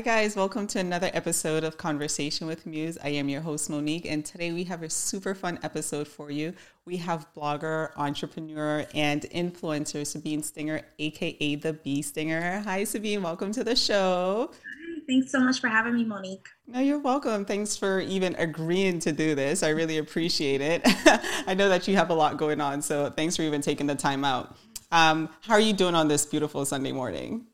Hi, guys. Welcome to another episode of Conversation with Muse. I am your host, Monique, and today we have a super fun episode for you. We have blogger, entrepreneur, and influencer Sabine Stinger, aka the Bee Stinger. Hi, Sabine. Welcome to the show. Hi, thanks so much for having me, Monique. No, you're welcome. Thanks for even agreeing to do this. I really appreciate it. I know that you have a lot going on, so thanks for even taking the time out. Um, how are you doing on this beautiful Sunday morning?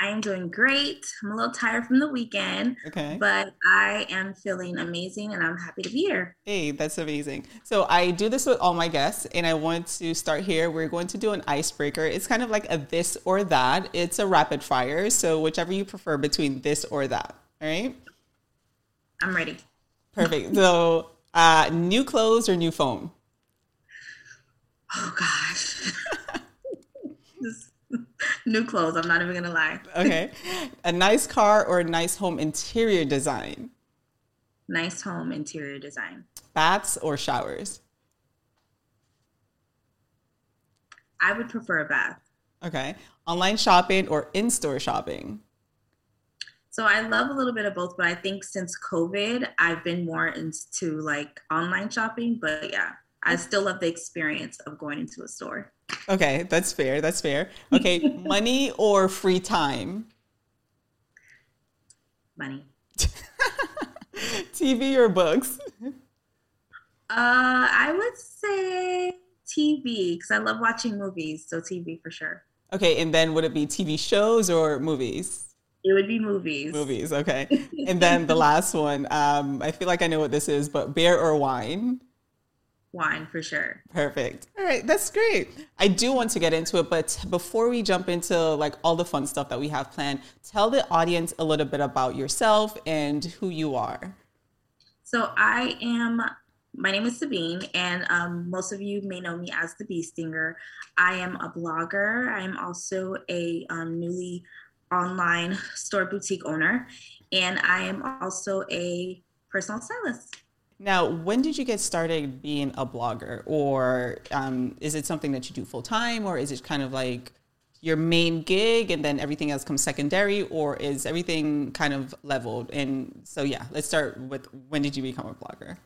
I am doing great. I'm a little tired from the weekend. Okay. But I am feeling amazing and I'm happy to be here. Hey, that's amazing. So I do this with all my guests and I want to start here. We're going to do an icebreaker. It's kind of like a this or that. It's a rapid fire. So whichever you prefer between this or that. All right. I'm ready. Perfect. So uh, new clothes or new phone? Oh gosh. New clothes. I'm not even gonna lie. okay. A nice car or a nice home interior design? Nice home interior design. Baths or showers? I would prefer a bath. Okay. Online shopping or in store shopping? So I love a little bit of both, but I think since COVID, I've been more into like online shopping. But yeah, I mm. still love the experience of going into a store. Okay, that's fair. That's fair. Okay, money or free time? Money. TV or books? Uh, I would say TV because I love watching movies. So TV for sure. Okay, and then would it be TV shows or movies? It would be movies. Movies, okay. and then the last one, um, I feel like I know what this is, but beer or wine? Wine for sure. Perfect. All right, that's great. I do want to get into it, but before we jump into like all the fun stuff that we have planned, tell the audience a little bit about yourself and who you are. So I am. My name is Sabine, and um, most of you may know me as the Bee Stinger. I am a blogger. I am also a um, newly online store boutique owner, and I am also a personal stylist. Now, when did you get started being a blogger, or um, is it something that you do full time, or is it kind of like your main gig and then everything else comes secondary, or is everything kind of leveled? And so, yeah, let's start with when did you become a blogger?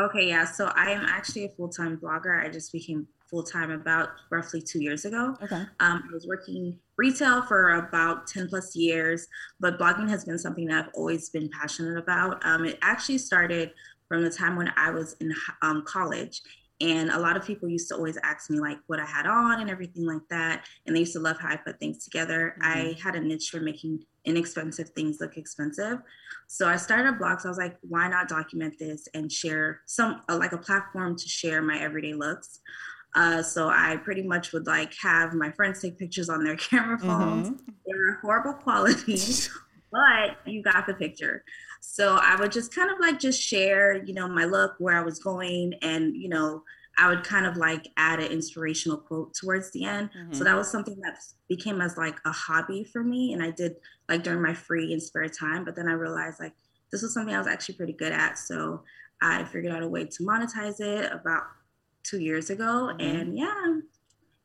Okay, yeah. So I am actually a full time blogger. I just became full time about roughly two years ago. Okay. Um, I was working retail for about 10 plus years, but blogging has been something that I've always been passionate about. Um, it actually started from the time when I was in um, college. And a lot of people used to always ask me like what I had on and everything like that. And they used to love how I put things together. Mm-hmm. I had a niche for making inexpensive things look expensive. So I started a blog. So I was like, why not document this and share some uh, like a platform to share my everyday looks. Uh, so I pretty much would like have my friends take pictures on their camera phones. Mm-hmm. They were horrible quality, but you got the picture. So I would just kind of like just share, you know, my look, where I was going, and you know, I would kind of like add an inspirational quote towards the end. Mm-hmm. So that was something that became as like a hobby for me, and I did like during my free and spare time. But then I realized like this was something I was actually pretty good at, so I figured out a way to monetize it about two years ago, mm-hmm. and yeah,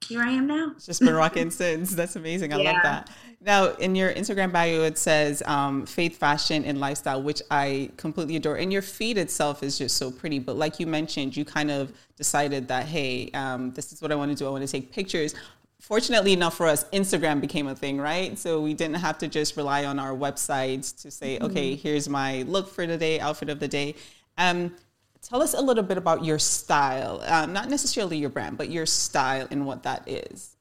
here I am now. It's just been rocking since. That's amazing. I yeah. love that. Now, in your Instagram bio, it says um, faith, fashion, and lifestyle, which I completely adore. And your feed itself is just so pretty. But like you mentioned, you kind of decided that, hey, um, this is what I want to do. I want to take pictures. Fortunately enough for us, Instagram became a thing, right? So we didn't have to just rely on our websites to say, mm-hmm. okay, here's my look for the day, outfit of the day. Um, Tell us a little bit about your style, uh, not necessarily your brand, but your style and what that is.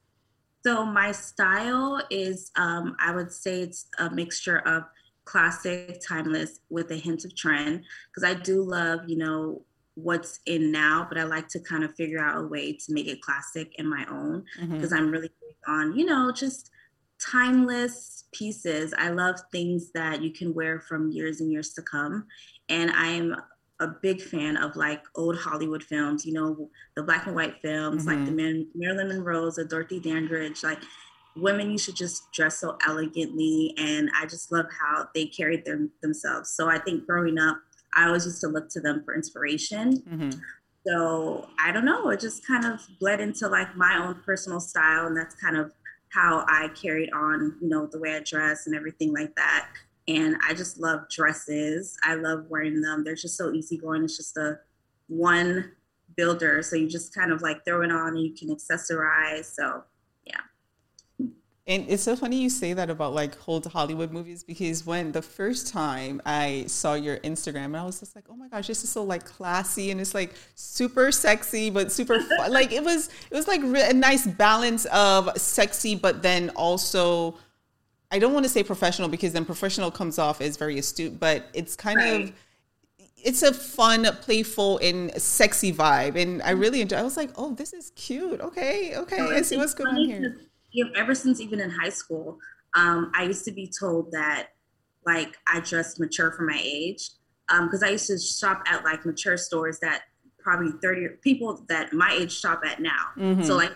So, my style is, um, I would say it's a mixture of classic, timeless with a hint of trend, because I do love, you know, what's in now, but I like to kind of figure out a way to make it classic in my own, because mm-hmm. I'm really on, you know, just timeless pieces. I love things that you can wear from years and years to come. And I'm a big fan of like old Hollywood films, you know, the black and white films, mm-hmm. like the Man- Marilyn Monroe's, the Dorothy Dandridge, like women you should just dress so elegantly. And I just love how they carried them themselves. So I think growing up, I always used to look to them for inspiration. Mm-hmm. So I don't know, it just kind of bled into like my own personal style. And that's kind of how I carried on, you know, the way I dress and everything like that. And I just love dresses. I love wearing them. They're just so easygoing. It's just a one builder, so you just kind of like throw it on and you can accessorize. So yeah. and it's so funny you say that about like old Hollywood movies because when the first time I saw your Instagram, I was just like, oh my gosh, this is so like classy and it's like super sexy but super fun. like it was it was like a nice balance of sexy but then also I don't want to say professional because then professional comes off as very astute, but it's kind right. of it's a fun, playful, and sexy vibe, and I really enjoy. I was like, "Oh, this is cute. Okay, okay, I see what's going on here." you know, ever since even in high school, um, I used to be told that like I dressed mature for my age. Because um, I used to shop at like mature stores that probably 30 people that my age shop at now. Mm-hmm. So like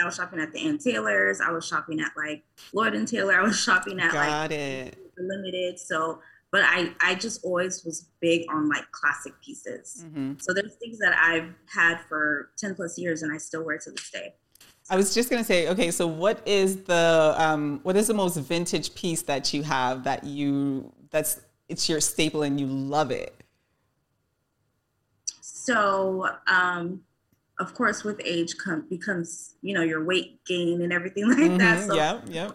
I was shopping at the Ann Taylors, I was shopping at like Lord and Taylor, I was shopping at Got like it. limited. So but I I just always was big on like classic pieces. Mm-hmm. So there's things that I've had for 10 plus years and I still wear to this day. I was just gonna say, okay, so what is the um, what is the most vintage piece that you have that you that's it's your staple and you love it? So, um, of course, with age come, becomes you know your weight gain and everything like mm-hmm, that. So, yeah, yeah.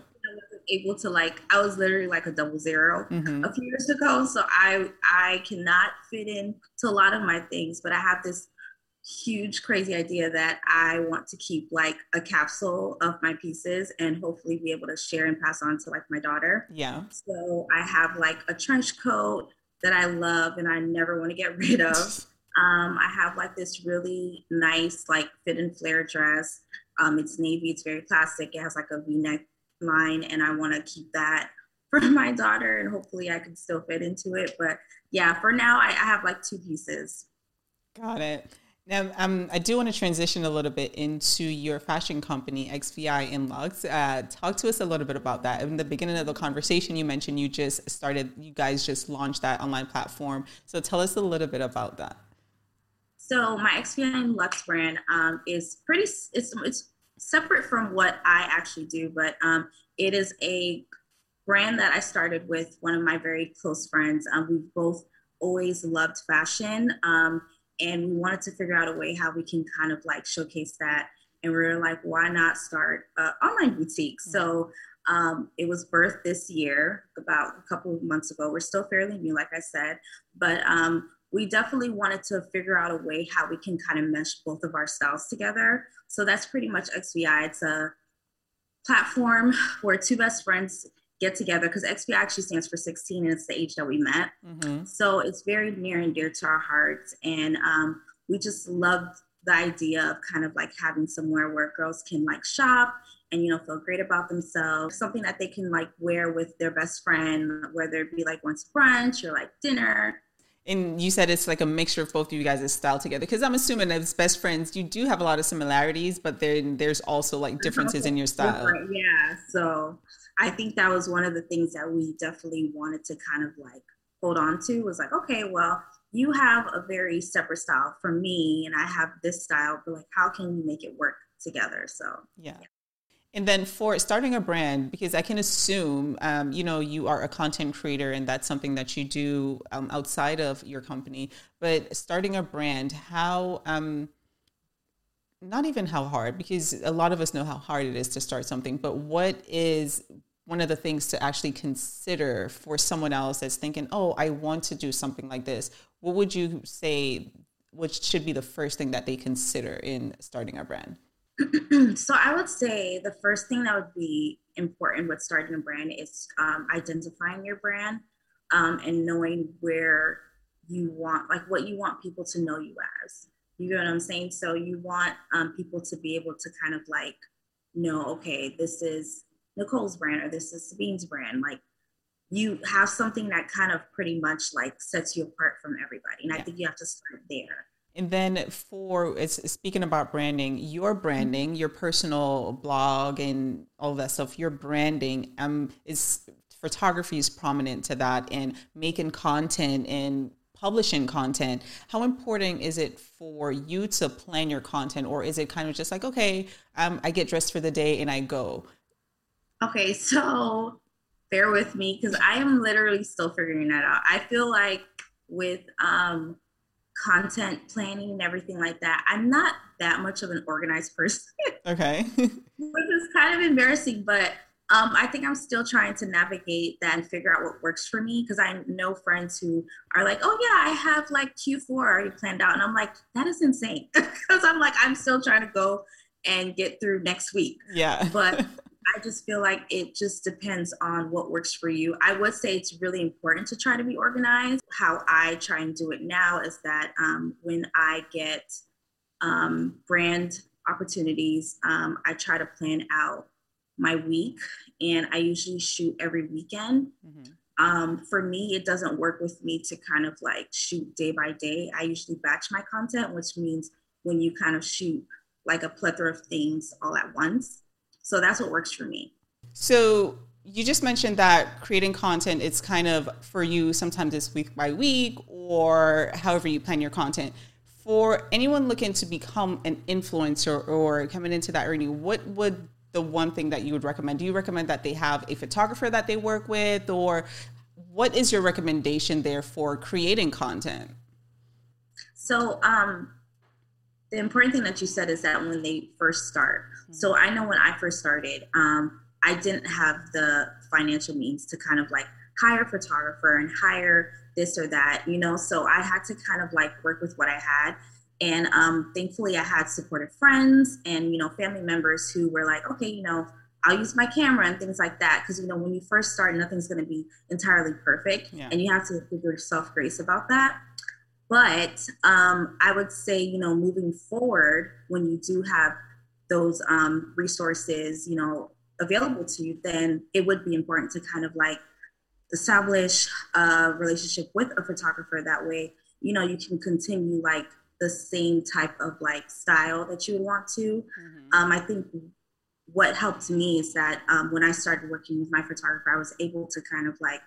Able to like, I was literally like a double 0 mm-hmm. a few years ago, so I I cannot fit in to a lot of my things, but I have this huge crazy idea that I want to keep like a capsule of my pieces and hopefully be able to share and pass on to like my daughter. Yeah. So I have like a trench coat that I love and I never want to get rid of. Um, I have like this really nice like fit and flare dress. Um, it's navy, it's very classic. It has like a V-neck line and I want to keep that for my daughter and hopefully I can still fit into it. But yeah, for now I, I have like two pieces. Got it. Now, um, I do want to transition a little bit into your fashion company, XVI in Lux. Uh, talk to us a little bit about that. In the beginning of the conversation, you mentioned you just started, you guys just launched that online platform. So tell us a little bit about that. So my in Lux brand um, is pretty, it's, it's separate from what I actually do, but um, it is a brand that I started with one of my very close friends. Um, we've both always loved fashion. Um, and we wanted to figure out a way how we can kind of like showcase that and we were like why not start an online boutique mm-hmm. so um, it was birthed this year about a couple of months ago we're still fairly new like i said but um, we definitely wanted to figure out a way how we can kind of mesh both of our styles together so that's pretty much xvi it's a platform where two best friends get together because XVI actually stands for 16 and it's the age that we met. Mm-hmm. So it's very near and dear to our hearts. And um, we just loved the idea of kind of like having somewhere where girls can like shop and you know feel great about themselves something that they can like wear with their best friend whether it be like once brunch or like dinner and you said it's like a mixture of both of you guys' style together because i'm assuming as best friends you do have a lot of similarities but then there's also like differences in your style yeah so I think that was one of the things that we definitely wanted to kind of like hold on to was like, okay, well, you have a very separate style from me and I have this style, but like how can we make it work together? So yeah. yeah. And then for starting a brand, because I can assume, um, you know, you are a content creator and that's something that you do um, outside of your company. But starting a brand, how, um, not even how hard, because a lot of us know how hard it is to start something, but what is one of the things to actually consider for someone else that's thinking, oh, I want to do something like this? What would you say, which should be the first thing that they consider in starting a brand? so I would say the first thing that would be important with starting a brand is um, identifying your brand um, and knowing where you want, like what you want people to know you as. You know what I'm saying? So you want um, people to be able to kind of like know, okay, this is Nicole's brand or this is Sabine's brand. Like you have something that kind of pretty much like sets you apart from everybody. And yeah. I think you have to start there. And then for it's speaking about branding, your branding, your personal blog and all that stuff, your branding um is photography is prominent to that and making content and publishing content. How important is it for you to plan your content or is it kind of just like, okay, um, I get dressed for the day and I go? Okay, so bear with me because I am literally still figuring that out. I feel like with um, content planning and everything like that, I'm not that much of an organized person. Okay. Which is kind of embarrassing, but um, I think I'm still trying to navigate that and figure out what works for me because I know friends who are like, oh, yeah, I have like Q4 already planned out. And I'm like, that is insane. Because I'm like, I'm still trying to go and get through next week. Yeah. But I just feel like it just depends on what works for you. I would say it's really important to try to be organized. How I try and do it now is that um, when I get um, brand opportunities, um, I try to plan out my week and I usually shoot every weekend. Mm-hmm. Um, for me, it doesn't work with me to kind of like shoot day by day. I usually batch my content, which means when you kind of shoot like a plethora of things all at once. So that's what works for me. So you just mentioned that creating content it's kind of for you sometimes it's week by week or however you plan your content for anyone looking to become an influencer or coming into that arena what would the one thing that you would recommend do you recommend that they have a photographer that they work with or what is your recommendation there for creating content so um the important thing that you said is that when they first start. Mm-hmm. So I know when I first started, um, I didn't have the financial means to kind of like hire a photographer and hire this or that, you know. So I had to kind of like work with what I had. And um, thankfully, I had supportive friends and you know family members who were like, okay, you know, I'll use my camera and things like that. Because you know, when you first start, nothing's going to be entirely perfect, yeah. and you have to give yourself grace about that. But um, I would say, you know, moving forward, when you do have those um, resources, you know, available to you, then it would be important to kind of like establish a relationship with a photographer. That way, you know, you can continue like the same type of like style that you would want to. Mm-hmm. Um, I think what helped me is that um, when I started working with my photographer, I was able to kind of like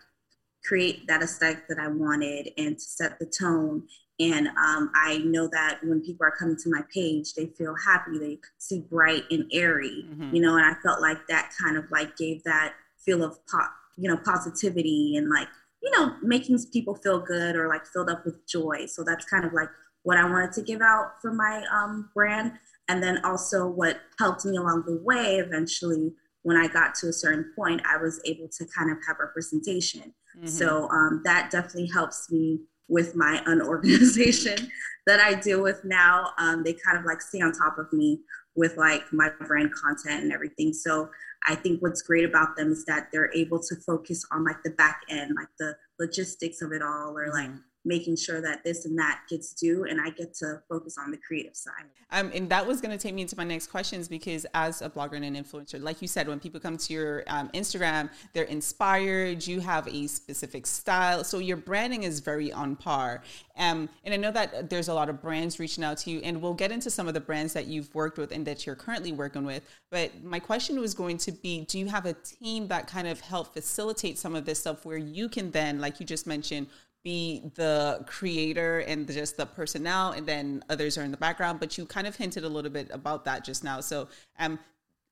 create that aesthetic that I wanted and to set the tone. And um, I know that when people are coming to my page, they feel happy, they see bright and airy, mm-hmm. you know, and I felt like that kind of like gave that feel of pop, you know, positivity and like, you know, making people feel good or like filled up with joy. So that's kind of like what I wanted to give out for my um, brand. And then also what helped me along the way eventually when I got to a certain point, I was able to kind of have representation. Mm-hmm. So um, that definitely helps me with my unorganization that I deal with now. Um, they kind of like stay on top of me with like my brand content and everything. So I think what's great about them is that they're able to focus on like the back end, like the logistics of it all, or like mm-hmm making sure that this and that gets due and I get to focus on the creative side. Um, and that was going to take me into my next questions because as a blogger and an influencer, like you said, when people come to your um, Instagram, they're inspired, you have a specific style. So your branding is very on par. Um, and I know that there's a lot of brands reaching out to you and we'll get into some of the brands that you've worked with and that you're currently working with. But my question was going to be, do you have a team that kind of help facilitate some of this stuff where you can then, like you just mentioned, be the creator and just the personnel and then others are in the background but you kind of hinted a little bit about that just now. So um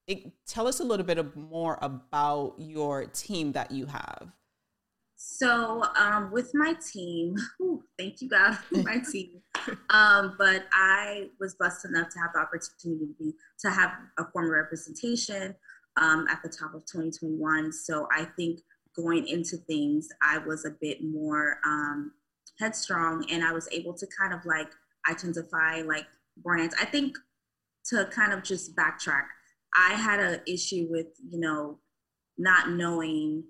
it, tell us a little bit more about your team that you have. So um, with my team whew, thank you god my team. Um, but i was blessed enough to have the opportunity to have a former representation um, at the top of 2021 so i think going into things, I was a bit more um, headstrong and I was able to kind of like identify like brands. I think to kind of just backtrack, I had an issue with, you know, not knowing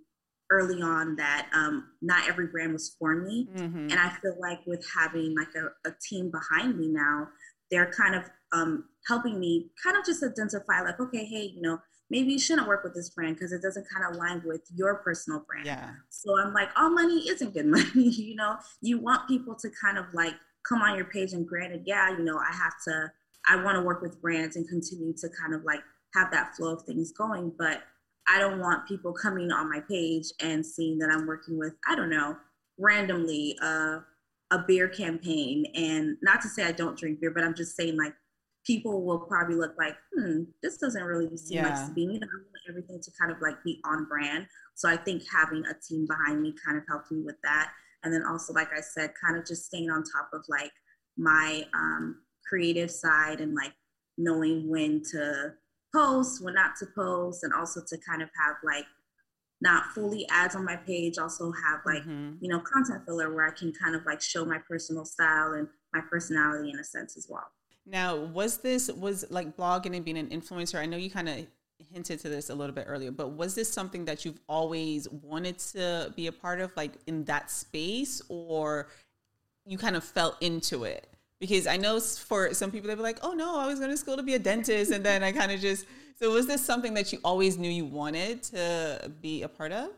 early on that um, not every brand was for me. Mm-hmm. And I feel like with having like a, a team behind me now, they're kind of um, helping me kind of just identify like, okay, hey, you know, maybe you shouldn't work with this brand because it doesn't kind of align with your personal brand. Yeah. So I'm like, all money isn't good money. you know, you want people to kind of like come on your page and granted, yeah, you know, I have to, I want to work with brands and continue to kind of like have that flow of things going. But I don't want people coming on my page and seeing that I'm working with, I don't know, randomly uh, a beer campaign. And not to say I don't drink beer, but I'm just saying like people will probably look like, hmm, this doesn't really seem yeah. like Sabine. Know, I want everything to kind of like be on brand. So I think having a team behind me kind of helped me with that. And then also, like I said, kind of just staying on top of like my um, creative side and like knowing when to post, when not to post, and also to kind of have like not fully ads on my page, also have like, mm-hmm. you know, content filler where I can kind of like show my personal style and my personality in a sense as well. Now, was this was like blogging and being an influencer? I know you kind of hinted to this a little bit earlier, but was this something that you've always wanted to be a part of, like in that space, or you kind of fell into it? Because I know for some people, they'd be like, oh no, I was going to school to be a dentist. And then I kind of just, so was this something that you always knew you wanted to be a part of?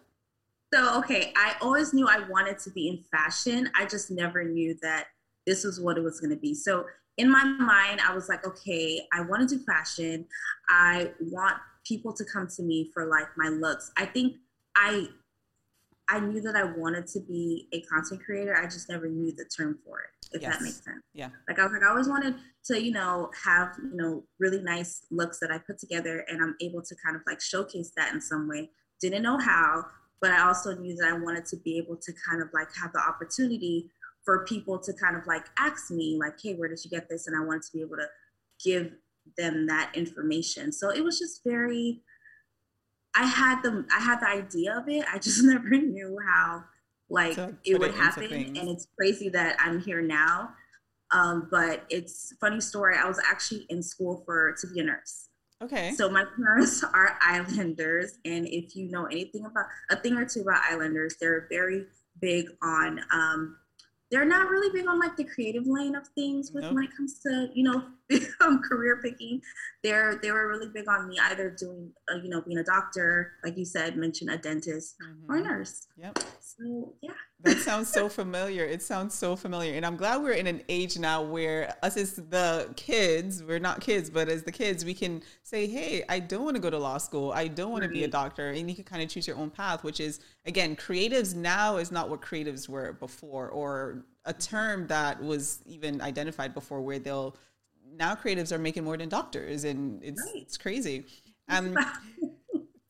So, okay, I always knew I wanted to be in fashion. I just never knew that this was what it was going to be. So, in my mind, I was like, okay, I want to do fashion. I want people to come to me for like my looks. I think I I knew that I wanted to be a content creator. I just never knew the term for it, if yes. that makes sense. Yeah. Like I was like, I always wanted to, you know, have, you know, really nice looks that I put together and I'm able to kind of like showcase that in some way. Didn't know how, but I also knew that I wanted to be able to kind of like have the opportunity for people to kind of like ask me, like, hey, where did you get this? And I wanted to be able to give them that information. So it was just very I had the I had the idea of it. I just never knew how like it would it happen. And it's crazy that I'm here now. Um, but it's funny story. I was actually in school for to be a nurse. Okay. So my parents are islanders, and if you know anything about a thing or two about islanders, they're very big on um, they're not really big on like the creative lane of things with nope. when it comes to you know um, career picking they're they were really big on me either doing uh, you know being a doctor like you said mention a dentist mm-hmm. or a nurse. Yep. So yeah. That sounds so familiar. It sounds so familiar. And i'm glad we're in an age now where us as the kids we're not kids but as the kids we can say hey i don't want to go to law school. I don't want right. to be a doctor. And you can kind of choose your own path which is again creatives now is not what creatives were before or a term that was even identified before where they'll now creatives are making more than doctors and it's right. it's crazy. Um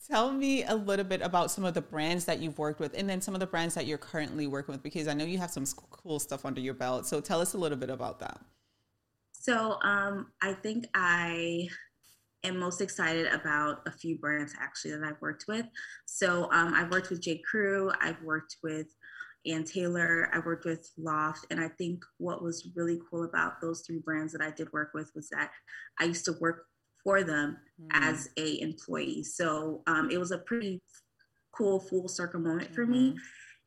tell me a little bit about some of the brands that you've worked with and then some of the brands that you're currently working with because i know you have some cool stuff under your belt. So tell us a little bit about that. So um, i think i am most excited about a few brands actually that i've worked with. So um, i've worked with j. Crew. I've worked with Ann Taylor. I worked with Loft. And I think what was really cool about those three brands that I did work with was that I used to work for them mm. as a employee. So um, it was a pretty cool full circle moment mm-hmm. for me mm-hmm.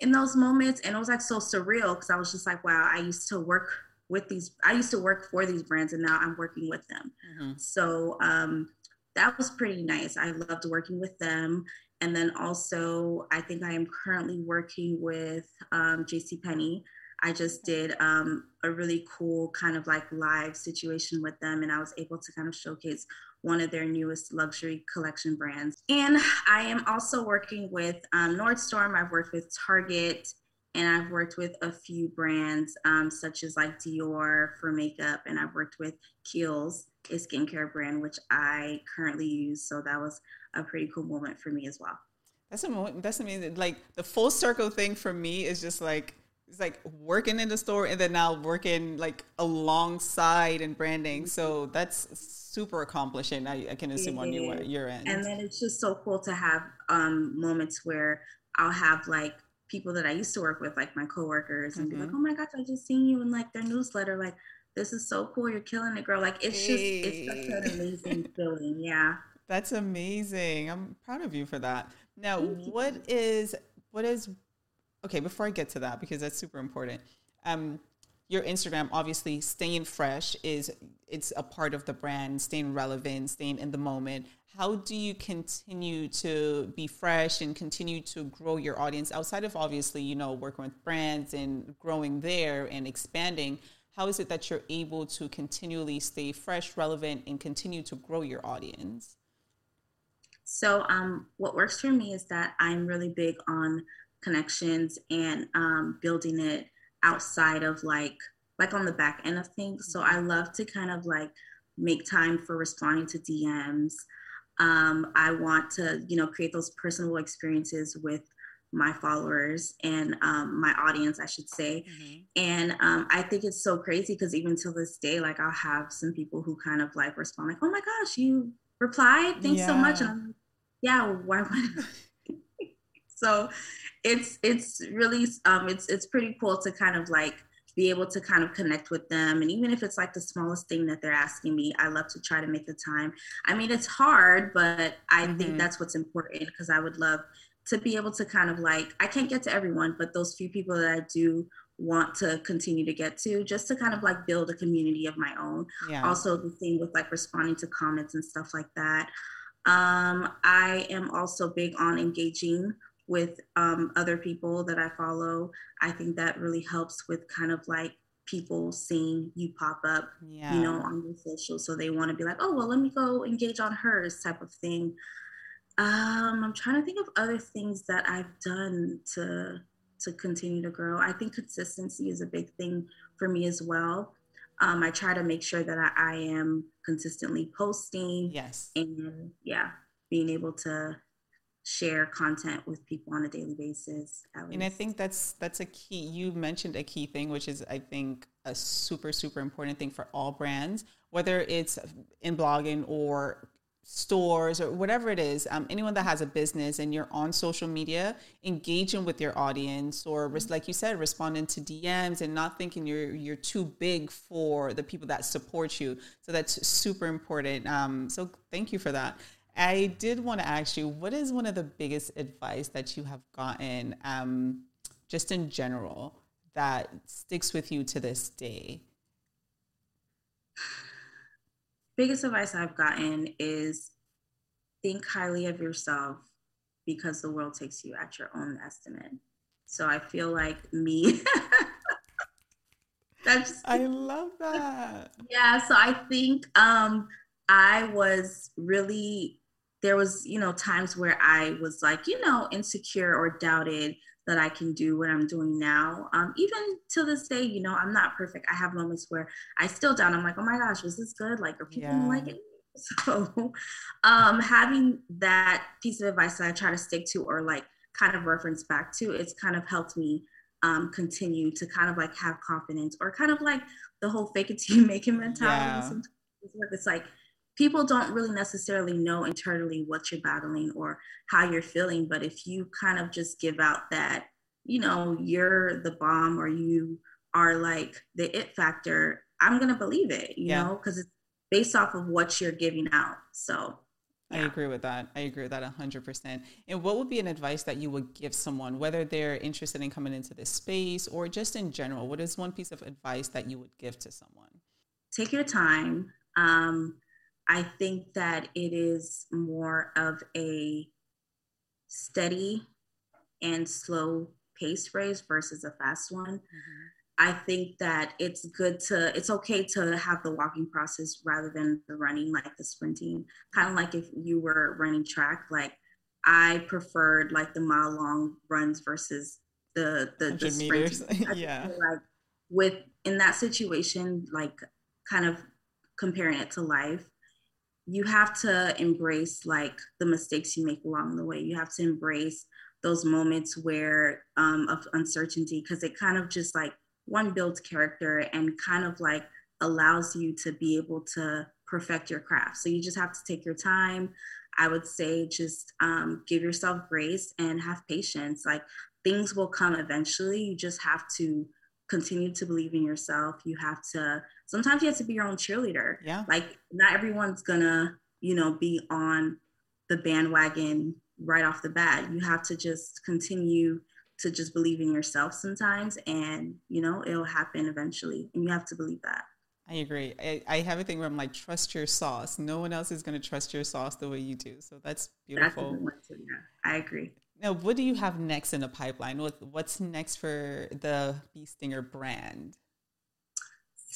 in those moments. And it was like so surreal because I was just like, wow, I used to work with these, I used to work for these brands and now I'm working with them. Mm-hmm. So um, that was pretty nice. I loved working with them. And then also, I think I am currently working with um, JC Penney. I just did um, a really cool kind of like live situation with them, and I was able to kind of showcase one of their newest luxury collection brands. And I am also working with um, Nordstrom. I've worked with Target, and I've worked with a few brands um, such as like Dior for makeup, and I've worked with Kiehl's, a skincare brand which I currently use. So that was a pretty cool moment for me as well. That's a moment. that's amazing. Like the full circle thing for me is just like it's like working in the store and then now working like alongside and branding. So that's super accomplishing. I, I can assume on your your end. And then it's just so cool to have um, moments where I'll have like people that I used to work with, like my coworkers, and mm-hmm. be like, mm-hmm. "Oh my gosh, I just seen you in like their newsletter. Like, this is so cool. You're killing it, girl. Like, it's hey. just it's such an amazing feeling. Yeah. That's amazing. I'm proud of you for that. Now, what is what is okay, before I get to that because that's super important. Um your Instagram obviously staying fresh is it's a part of the brand, staying relevant, staying in the moment. How do you continue to be fresh and continue to grow your audience outside of obviously, you know, working with brands and growing there and expanding? How is it that you're able to continually stay fresh, relevant, and continue to grow your audience? So, um, what works for me is that I'm really big on connections and um, building it outside of like like on the back end of things. So I love to kind of like make time for responding to DMs. Um, I want to, you know, create those personal experiences with my followers and um, my audience, I should say. Mm-hmm. And um, I think it's so crazy because even till this day, like I'll have some people who kind of like respond like, "Oh my gosh, you replied! Thanks yeah. so much." And I'm like, "Yeah, why would?" so it's it's really um, it's it's pretty cool to kind of like be able to kind of connect with them. And even if it's like the smallest thing that they're asking me, I love to try to make the time. I mean, it's hard, but I mm-hmm. think that's what's important because I would love to be able to kind of like, I can't get to everyone, but those few people that I do want to continue to get to just to kind of like build a community of my own. Yeah. Also, the thing with like responding to comments and stuff like that. Um, I am also big on engaging with um, other people that I follow. I think that really helps with kind of like people seeing you pop up, yeah. you know, on your social. So they want to be like, oh, well, let me go engage on hers type of thing. Um, I'm trying to think of other things that I've done to to continue to grow. I think consistency is a big thing for me as well. Um, I try to make sure that I, I am consistently posting. Yes. And yeah, being able to share content with people on a daily basis. And I think that's that's a key. You mentioned a key thing, which is I think a super super important thing for all brands, whether it's in blogging or stores or whatever it is um, anyone that has a business and you're on social media engaging with your audience or mm-hmm. like you said responding to dms and not thinking you're you're too big for the people that support you so that's super important um, so thank you for that I did want to ask you, what is one of the biggest advice that you have gotten, um, just in general, that sticks with you to this day? Biggest advice I've gotten is think highly of yourself because the world takes you at your own estimate. So I feel like me. That's I love that. Yeah, so I think um I was really there was you know times where i was like you know insecure or doubted that i can do what i'm doing now. Um, even to this day you know i'm not perfect. I have moments where i still doubt. I'm like oh my gosh was this good? Like are people yeah. like it? So um, having that piece of advice that i try to stick to or like kind of reference back to it's kind of helped me um, continue to kind of like have confidence or kind of like the whole fake it till you make it mentality yeah. it's like people don't really necessarily know internally what you're battling or how you're feeling but if you kind of just give out that you know you're the bomb or you are like the it factor i'm gonna believe it you yeah. know because it's based off of what you're giving out so yeah. I agree with that. I agree with that 100%. And what would be an advice that you would give someone, whether they're interested in coming into this space or just in general? What is one piece of advice that you would give to someone? Take your time. Um, I think that it is more of a steady and slow pace race versus a fast one. Mm-hmm. I think that it's good to, it's okay to have the walking process rather than the running, like the sprinting. Kind of like if you were running track, like I preferred like the mile long runs versus the the, the meters. yeah. Like with in that situation, like kind of comparing it to life, you have to embrace like the mistakes you make along the way. You have to embrace those moments where um, of uncertainty because it kind of just like one builds character and kind of like allows you to be able to perfect your craft. So you just have to take your time. I would say just um, give yourself grace and have patience. Like things will come eventually. You just have to continue to believe in yourself. You have to sometimes you have to be your own cheerleader. Yeah. Like not everyone's gonna, you know, be on the bandwagon right off the bat. You have to just continue to just believe in yourself sometimes and you know it'll happen eventually and you have to believe that i agree i, I have a thing where i'm like trust your sauce no one else is going to trust your sauce the way you do so that's beautiful that's yeah, i agree now what do you have next in the pipeline what, what's next for the bee stinger brand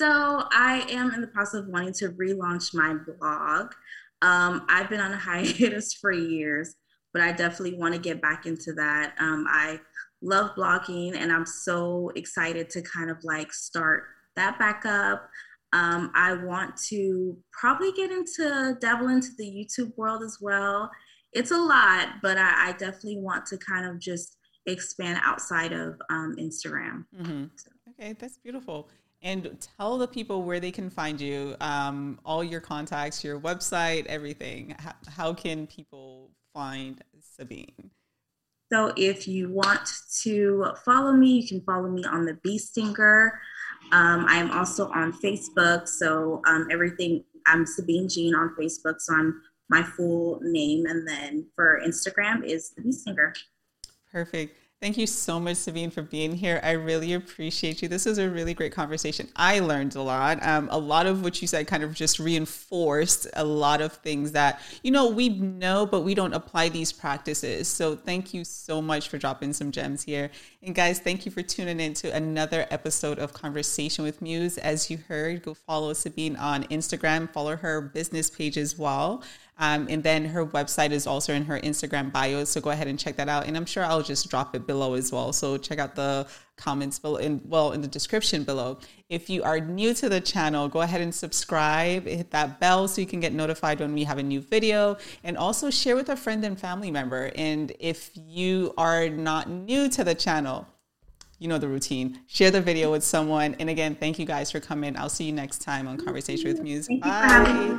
so I am in the process of wanting to relaunch my blog. Um, I've been on a hiatus for years, but I definitely want to get back into that. Um, I love blogging and I'm so excited to kind of like start that back up. Um, I want to probably get into dabble into the YouTube world as well. It's a lot, but I, I definitely want to kind of just expand outside of um, Instagram. Mm-hmm. So. Okay, that's beautiful. And tell the people where they can find you, um, all your contacts, your website, everything. How, how can people find Sabine? So if you want to follow me, you can follow me on the Bee Stinger. Um, I'm also on Facebook. So um, everything, I'm Sabine Jean on Facebook. So I'm my full name. And then for Instagram is the Bee Stinger. Perfect. Thank you so much, Sabine, for being here. I really appreciate you. This was a really great conversation. I learned a lot. Um, a lot of what you said kind of just reinforced a lot of things that, you know, we know, but we don't apply these practices. So thank you so much for dropping some gems here. And guys, thank you for tuning in to another episode of Conversation with Muse. As you heard, go follow Sabine on Instagram, follow her business page as well. Um, and then her website is also in her Instagram bio. So go ahead and check that out. And I'm sure I'll just drop it below as well. So check out the comments below in well in the description below. If you are new to the channel, go ahead and subscribe, hit that bell so you can get notified when we have a new video and also share with a friend and family member. And if you are not new to the channel, you know the routine. Share the video with someone. And again, thank you guys for coming. I'll see you next time on Conversation with Muse. Bye.